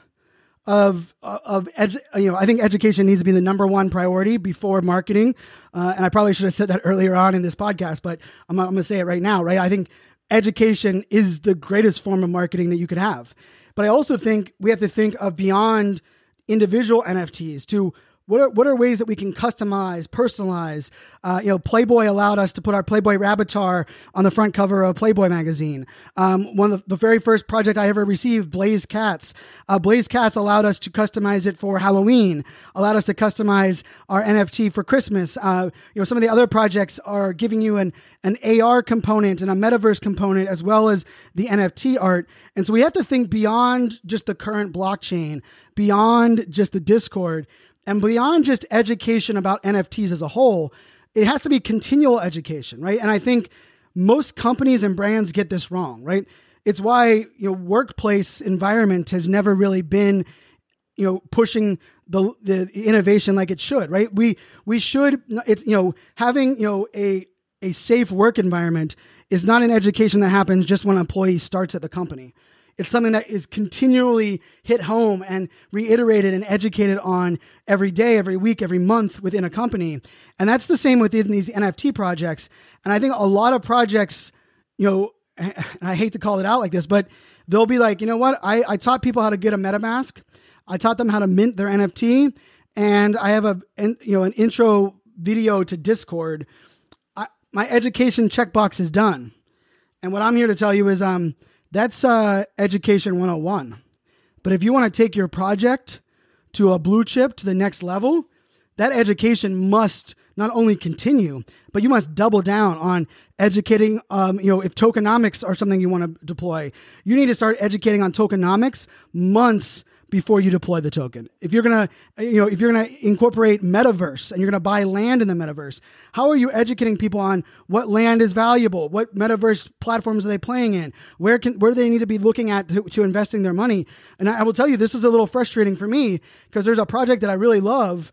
of of edu- you know I think education needs to be the number one priority before marketing, uh, and I probably should have said that [LAUGHS] earlier on in this podcast, but I'm, I'm going to say it right now, right? I think education is the greatest form of marketing that you could have, but I also think we have to think of beyond individual NFTs to what are what are ways that we can customize, personalize? Uh, you know, Playboy allowed us to put our Playboy Rabbitar on the front cover of Playboy magazine. Um, one of the, the, very first project I ever received, Blaze Cats. Uh, Blaze Cats allowed us to customize it for Halloween. Allowed us to customize our NFT for Christmas. Uh, you know, some of the other projects are giving you an an AR component and a metaverse component as well as the NFT art. And so we have to think beyond just the current blockchain, beyond just the Discord and beyond just education about NFTs as a whole, it has to be continual education, right? And I think most companies and brands get this wrong, right? It's why, you know, workplace environment has never really been you know pushing the the innovation like it should right we we should it's you know having you know a a safe work environment is not an education that happens just when an employee starts at the company it's something that is continually hit home and reiterated and educated on every day, every week, every month within a company. And that's the same within these NFT projects. And I think a lot of projects, you know, [LAUGHS] I hate to call it out like this, but they'll be like, you know what? I, I taught people how to get a MetaMask. I taught them how to mint their NFT. And I have a, you know, an intro video to Discord. I, my education checkbox is done. And what I'm here to tell you is, um, that's uh, Education 101. But if you want to take your project to a blue chip to the next level, that education must not only continue, but you must double down on educating. Um, you know, if tokenomics are something you want to deploy, you need to start educating on tokenomics months before you deploy the token. If you're gonna, you know, if you're gonna incorporate metaverse and you're gonna buy land in the metaverse, how are you educating people on what land is valuable? What metaverse platforms are they playing in? Where can where do they need to be looking at to, to investing their money? And I, I will tell you, this is a little frustrating for me because there's a project that I really love,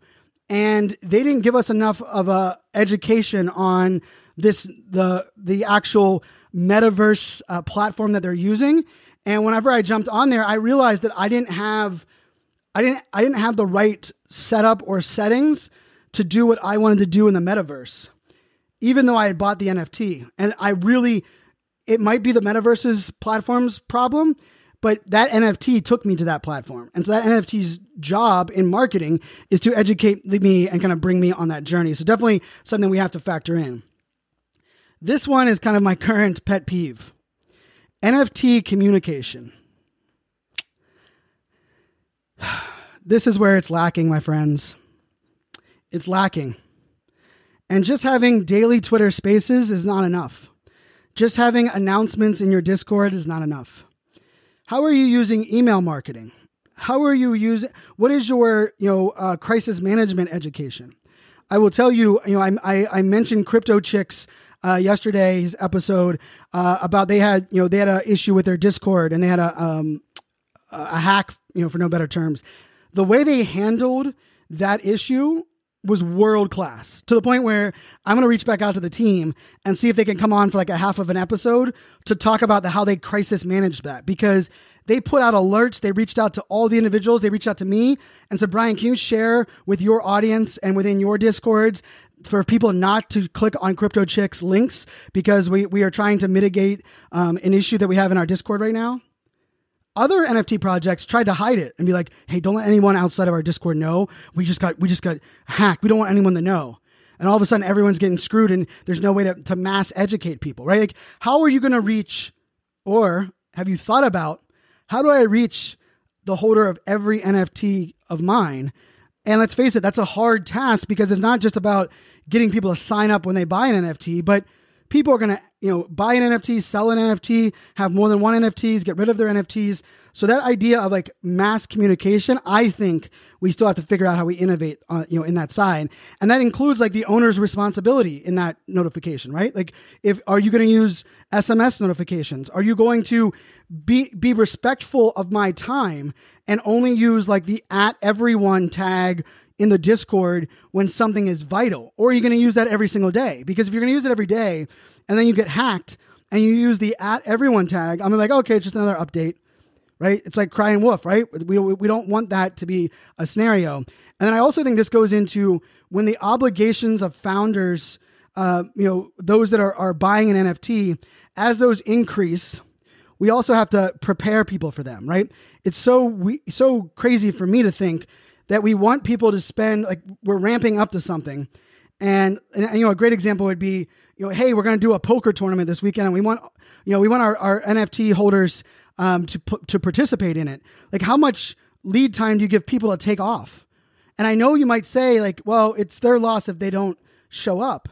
and they didn't give us enough of a education on this the the actual metaverse uh, platform that they're using and whenever I jumped on there, I realized that I didn't have I didn't I didn't have the right setup or settings to do what I wanted to do in the metaverse. Even though I had bought the NFT. And I really it might be the metaverse's platform's problem, but that NFT took me to that platform. And so that NFT's job in marketing is to educate me and kind of bring me on that journey. So definitely something we have to factor in. This one is kind of my [LAUGHS] current pet peeve. NFT communication. [SIGHS] This is where it's lacking, my friends. It's lacking. And just having daily Twitter spaces is not enough. Just having announcements in your Discord is not enough. How are you using email marketing? How are you using, what is your, you know, uh, crisis management education? I will tell you, you know, I, I, I mentioned Crypto Chicks uh, yesterday's episode uh, about they had you know they had an issue with their Discord and they had a um, a hack you know for no better terms. The way they handled that issue was world class to the point where I'm going to reach back out to the team and see if they can come on for like a half of an episode to talk about the, how they crisis managed that because they put out alerts. They reached out to all the individuals. They reached out to me and said, Brian, can you share with your audience and within your discords for people not to click on Crypto Chicks links because we, we are trying to mitigate um, an issue that we have in our Discord right now. Other NFT projects tried to hide it and be like, "Hey, don't let anyone outside of our Discord know. We just got we just got hacked. We don't want anyone to know." And all of a sudden, everyone's getting screwed, and there's no way to, to mass educate people, right? Like, how are you going to reach, or have you thought about how do I reach the holder of every NFT of mine and let's face it, that's a hard task because it's not just about getting people to sign up when they buy an NFT, but people are going to, you know, buy an NFT, sell an NFT, have more than one NFTs, get rid of their NFTs. So that idea of like mass communication, I think we still have to figure out how we innovate, uh, you know, in that side, and that includes like the owner's responsibility in that notification, right? Like, if are you going to use SMS notifications? Are you going to be be respectful of my time and only use like the at everyone tag in the Discord when something is vital, or are you going to use that every single day? Because if you're going to use it every day, and then you get hacked and you use the at everyone tag, I'm like, okay, it's just another update right? It's like crying wolf, right? We, we don't want that to be a scenario. And then I also think this goes into when the obligations of founders, uh, you know, those that are, are buying an NFT, as those increase, we also have to prepare people for them, right? It's so we so crazy for me to think that we want people to spend like we're ramping up to something. And, and you know, a great example would be, you know, hey, we're going to do a poker tournament this weekend, and we want, you know, we want our, our NFT holders um, to to participate in it. Like, how much lead time do you give people to take off? And I know you might say, like, well, it's their loss if they don't show up.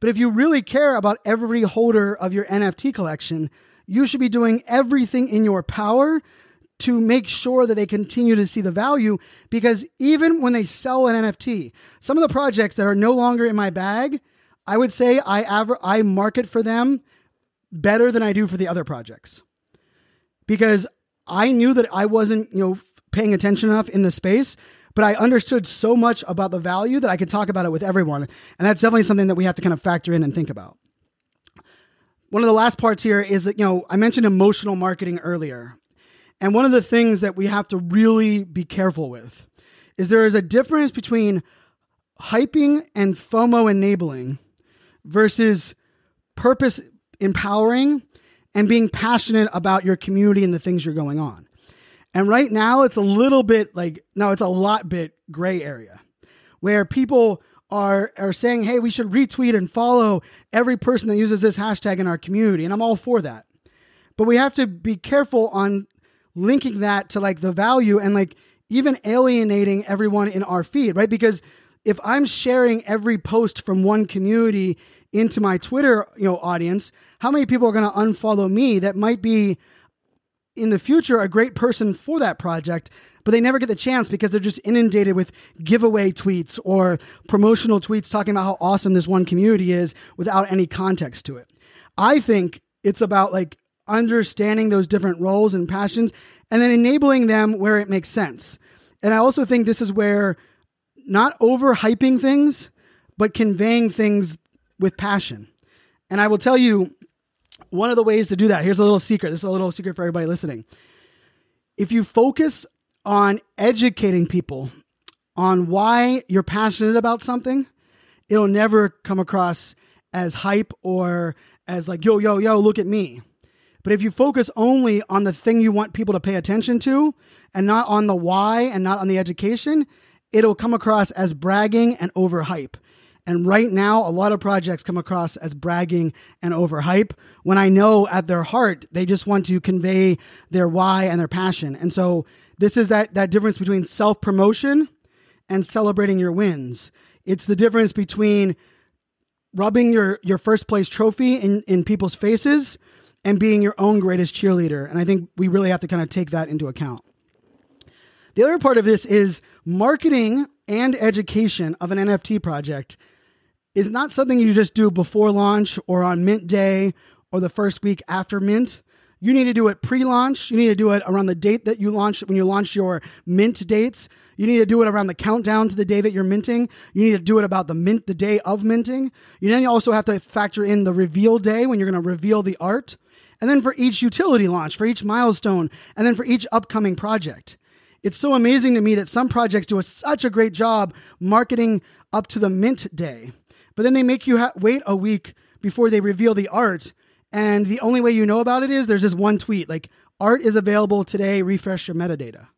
But if you really care about every holder of your NFT collection, you should be doing everything in your power to make sure that they continue to see the value because even when they sell an NFT, some of the projects that are no longer in my bag, I would say I aver- I market for them better than I do for the other projects. Because I knew that I wasn't, you know, paying attention enough in the space, but I understood so much about the value that I could talk about it with everyone. And that's definitely something that we have to kind of factor in and think about one of the last parts here is that, you know, I mentioned emotional marketing earlier. And one of the things that we have to really be careful with is there is a difference between hyping and FOMO enabling versus purpose empowering and being passionate about your community and the things you're going on. And right now it's a little bit like no, it's a lot bit gray area where people are are saying, "Hey, we should retweet and follow every person that uses this hashtag in our community." And I'm all for that. But we have to be careful on linking that to like the value and like even alienating everyone in our feed, right? Because if I'm sharing every post from one community into my Twitter, you know, audience, how many people are going to unfollow me that might be in the future a great person for that project, but they never get the chance because they're just inundated with giveaway tweets or promotional tweets talking about how awesome this one community is without any context to it. I think it's about like understanding those different roles and passions and then enabling them where it makes sense. And I also think this is where not overhyping things, but conveying things with passion. And I will tell you, one of the ways to do that, here's a little secret. This is a little secret for everybody listening. If you focus on educating people on why you're passionate about something, it'll never come across as hype or as like, yo, yo, yo, look at me. But if you focus only on the thing you want people to pay attention to and not on the why and not on the education, it'll come across as bragging and overhype. And right now, a lot of projects come across as bragging and overhype when I know at their heart, they just want to convey their why and their passion. And so this is that, that difference between self promotion and celebrating your wins. It's the difference between rubbing your, your first place trophy in, in people's faces and being your own greatest cheerleader. And I think we really have to kind of take that into account. The other part of this is marketing and education of an NFT project is not something you just do before launch or on mint day or the first week after mint. You need to do it pre-launch. You need to do it around the date that you launch when you launch your mint dates. You need to do it around the countdown to the day that you're minting. You need to do it about the mint the day of minting. You then you also have to factor in the reveal day when you're going to reveal the art. And then for each utility launch, for each milestone, and then for each upcoming project. It's so amazing to me that some projects do a, such a great job marketing up to the mint day but then they make you ha- wait a week before they reveal the art. And the only way you know about it is there's this one tweet like, art is available today, refresh your metadata.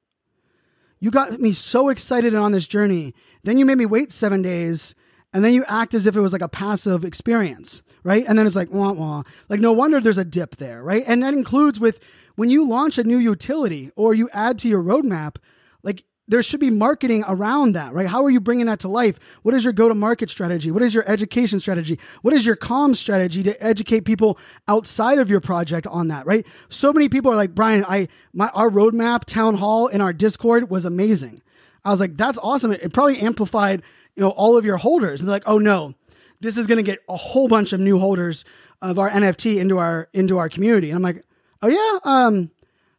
You got me so excited on this journey. Then you made me wait seven days and then you act as if it was like a passive experience, right? And then it's like, wah, wah. Like, no wonder there's a dip there, right? And that includes with when you launch a new utility or you add to your roadmap, like there should be marketing around that, right? How are you bringing that to life? What is your go to market strategy? What is your education strategy? What is your com strategy to educate people outside of your project on that, right? So many people are like, Brian, I, my, our roadmap town hall in our Discord was amazing. I was like, that's awesome. It probably amplified, you know, all of your holders. And they're like, oh no, this is going to get a whole bunch of new holders of our NFT into our, into our community. And I'm like, oh yeah, um,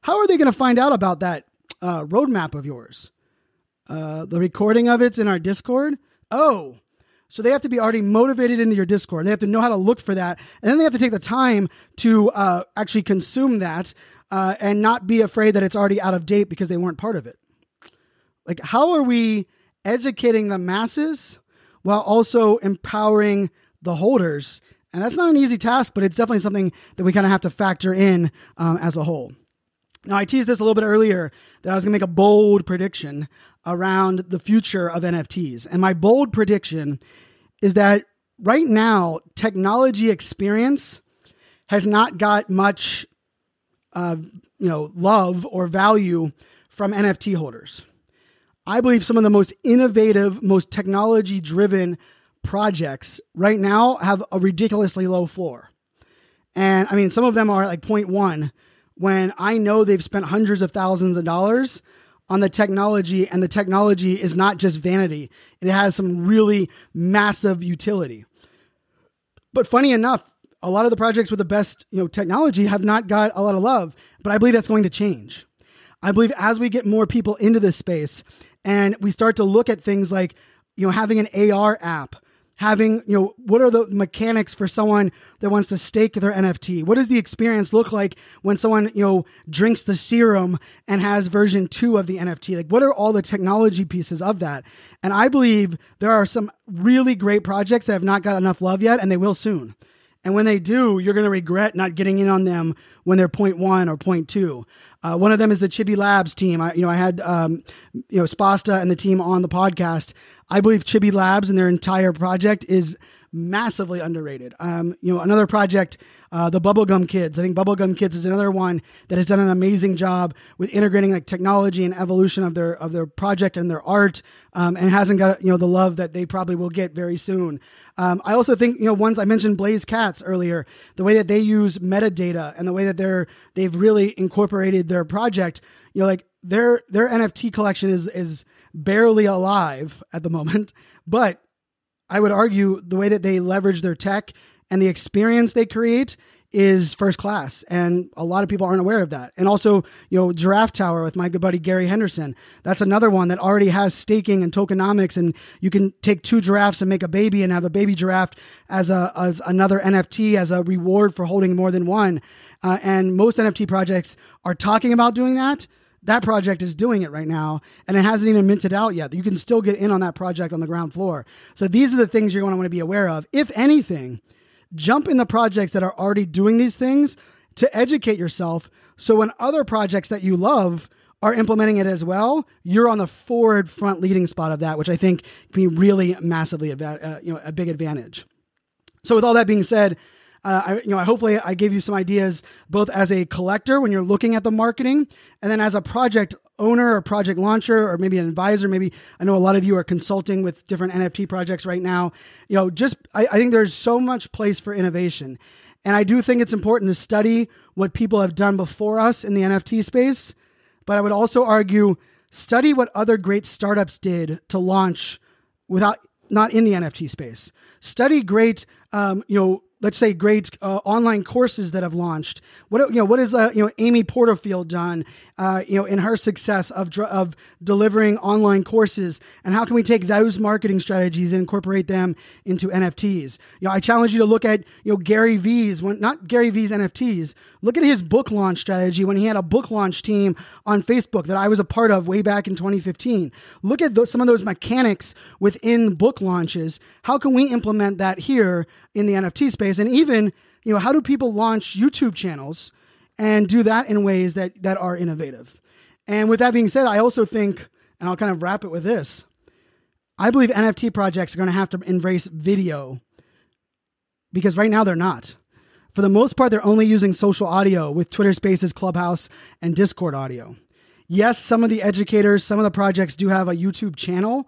how are they going to find out about that uh, roadmap of yours? Uh, the recording of it's in our Discord. Oh, So they have to be already motivated into your Discord. They have to know how to look for that. And then they have to take the time to uh, actually consume that uh, and not be afraid that it's already out of date because they weren't part of it. Like, how are we educating the masses while also empowering the holders? And that's not an easy task, but it's definitely something that we kind of have to factor in um, as a whole. Now, I teased this a little bit earlier that I was going to make a bold prediction around the future of NFTs. And my bold prediction is that right now, technology experience has not got much, uh, you know, love or value from NFT holders. I believe some of the most innovative, most technology driven projects right now have a ridiculously low floor. And I mean, some of them are like 0.1 when I know they've spent hundreds of thousands of dollars on the technology and the technology is not just vanity. It has some really massive utility. But funny enough, a lot of the projects with the best, you know, technology have not got a lot of love, but I believe that's going to change. I believe as we get more people into this space and we start to look at things like, you know, having an AR app having, you know, what are the mechanics for someone that wants to stake their NFT? What does the experience look like when someone, you know, drinks the serum and has version two of the NFT? Like, what are all the technology pieces of that? And I believe there are some really great projects that have not got enough love yet, and they will soon. And when they do, you're going to regret not getting in on them when they're point one or point two. Uh, one of them is the Chibi Labs team. I, you know, I had, um, you know, Spasta and the team on the podcast. I believe Chibi Labs and their entire project is massively underrated. Um, you know, another project, uh, the Bubblegum Kids. I think Bubblegum Kids is another one that has done an amazing job with integrating like technology and evolution of their of their project and their art, um, and hasn't got you know the love that they probably will get very soon. Um, I also think you know once I mentioned Blaze Cats earlier, the way that they use metadata and the way that they're they've really incorporated their project. You know, like their their NFT collection is is barely alive at the moment, [LAUGHS] but I would argue the way that they leverage their tech and the experience they create is first class and a lot of people aren't aware of that. And also you know giraffe tower with my good buddy gary henderson that's another one that already has staking and tokenomics and you can take two giraffes and make a baby and have a baby giraffe as a as another nft as a reward for holding more than one. Uh, and most nft projects are talking about doing that that project is doing it right now and it hasn't even minted out yet. You can still get in on that project on the ground floor. So these are the things you're going to want to be aware of. If anything, jump in the projects that are already doing these things to educate yourself. So when other projects that you love are implementing it as well, you're on the forward front leading spot of that, which I think can be really massively uh, you know a big advantage. So with all that being said, uh, I, you know, I hopefully I gave you some ideas both as a collector when you're looking at the marketing, and then as a project owner or project launcher or maybe an advisor. Maybe I know a lot of you are consulting with different NFT projects right now. You know, just I, I think there's so much place for innovation. And I do think it's important to study what people have done before us in the NFT space. But I would also argue study what other great startups did to launch without not in the NFT space. Study great, um, you know, let's say great uh, online courses that have launched. What you know, what has uh, you know Amy Porterfield done? Uh, you know, in her success of of delivering online courses, and how can we take those marketing strategies and incorporate them into NFTs? You know, I challenge you to look at you know Gary V's when not Gary V's NFTs. Look at his book launch strategy when he had a book launch team on Facebook that I was a part of way back in 2015. Look at those, some of those mechanics within book launches. How can we implement that here in the NFT space? Ways. And even you know how do people launch youtube channels and do that in ways that that are innovative? And with that being said i also think and i'll kind of wrap it with this i believe nft projects are going to have to embrace video because right now they're not. For the most part they're only using social audio with twitter spaces clubhouse and discord audio. Yes some of the educators some of the projects do have a youtube channel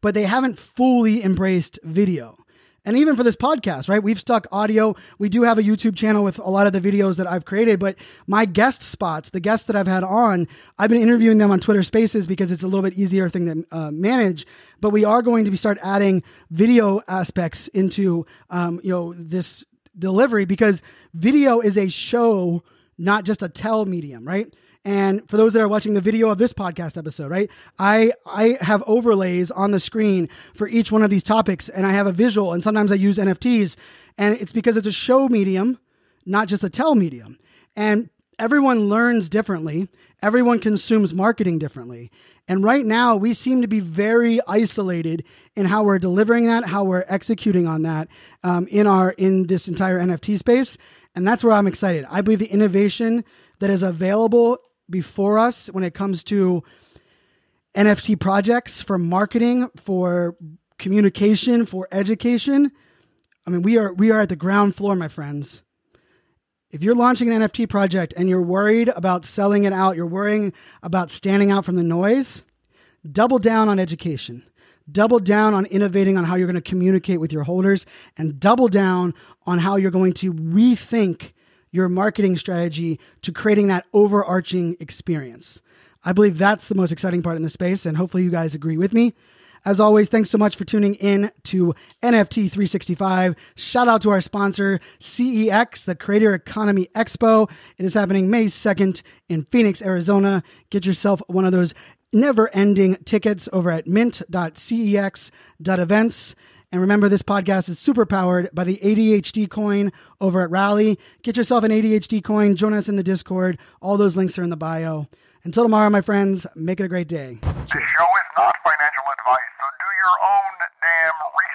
but they haven't fully embraced video and even for this podcast, right? We've stuck audio. We do have a YouTube channel with a lot of the videos that I've created, but my guest spots, the guests that I've had on, I've been interviewing them on Twitter Spaces because it's a little bit easier thing to uh, manage. But we are going to be start adding video aspects into, um, you know, this delivery because video is a show, not just a tell medium, right? And for those that are watching the video of this podcast episode, right? I I have overlays on the screen for each one of these topics and I have a visual and sometimes I use NFTs and it's because it's a show medium, not just a tell medium. And everyone learns differently. Everyone consumes marketing differently. And right now, we seem to be very isolated in how we're delivering that, how we're executing on that um, in our in this entire NFT space. And that's where I'm excited. I believe the innovation that is available before us when it comes to NFT projects for marketing, for communication, for education. I mean, we are we are at the ground floor, my friends. If you're launching an NFT project and you're worried about selling it out, you're worrying about standing out from the noise, double down on education. Double down on innovating on how you're going to communicate with your holders and double down on how you're going to rethink your marketing strategy to creating that overarching experience. I believe that's the most exciting part in the space, and hopefully, you guys agree with me. As always, thanks so much for tuning in to NFT 365. Shout out to our sponsor, CEX, the Creator Economy Expo. It is happening May 2nd in Phoenix, Arizona. Get yourself one of those never ending tickets over at mint.cex.events. And remember, this podcast is super powered by the ADHD coin over at Rally. Get yourself an ADHD coin, join us in the Discord. All those links are in the bio. Until tomorrow, my friends, make it a great day. Show is not financial advice, so do your own damn research.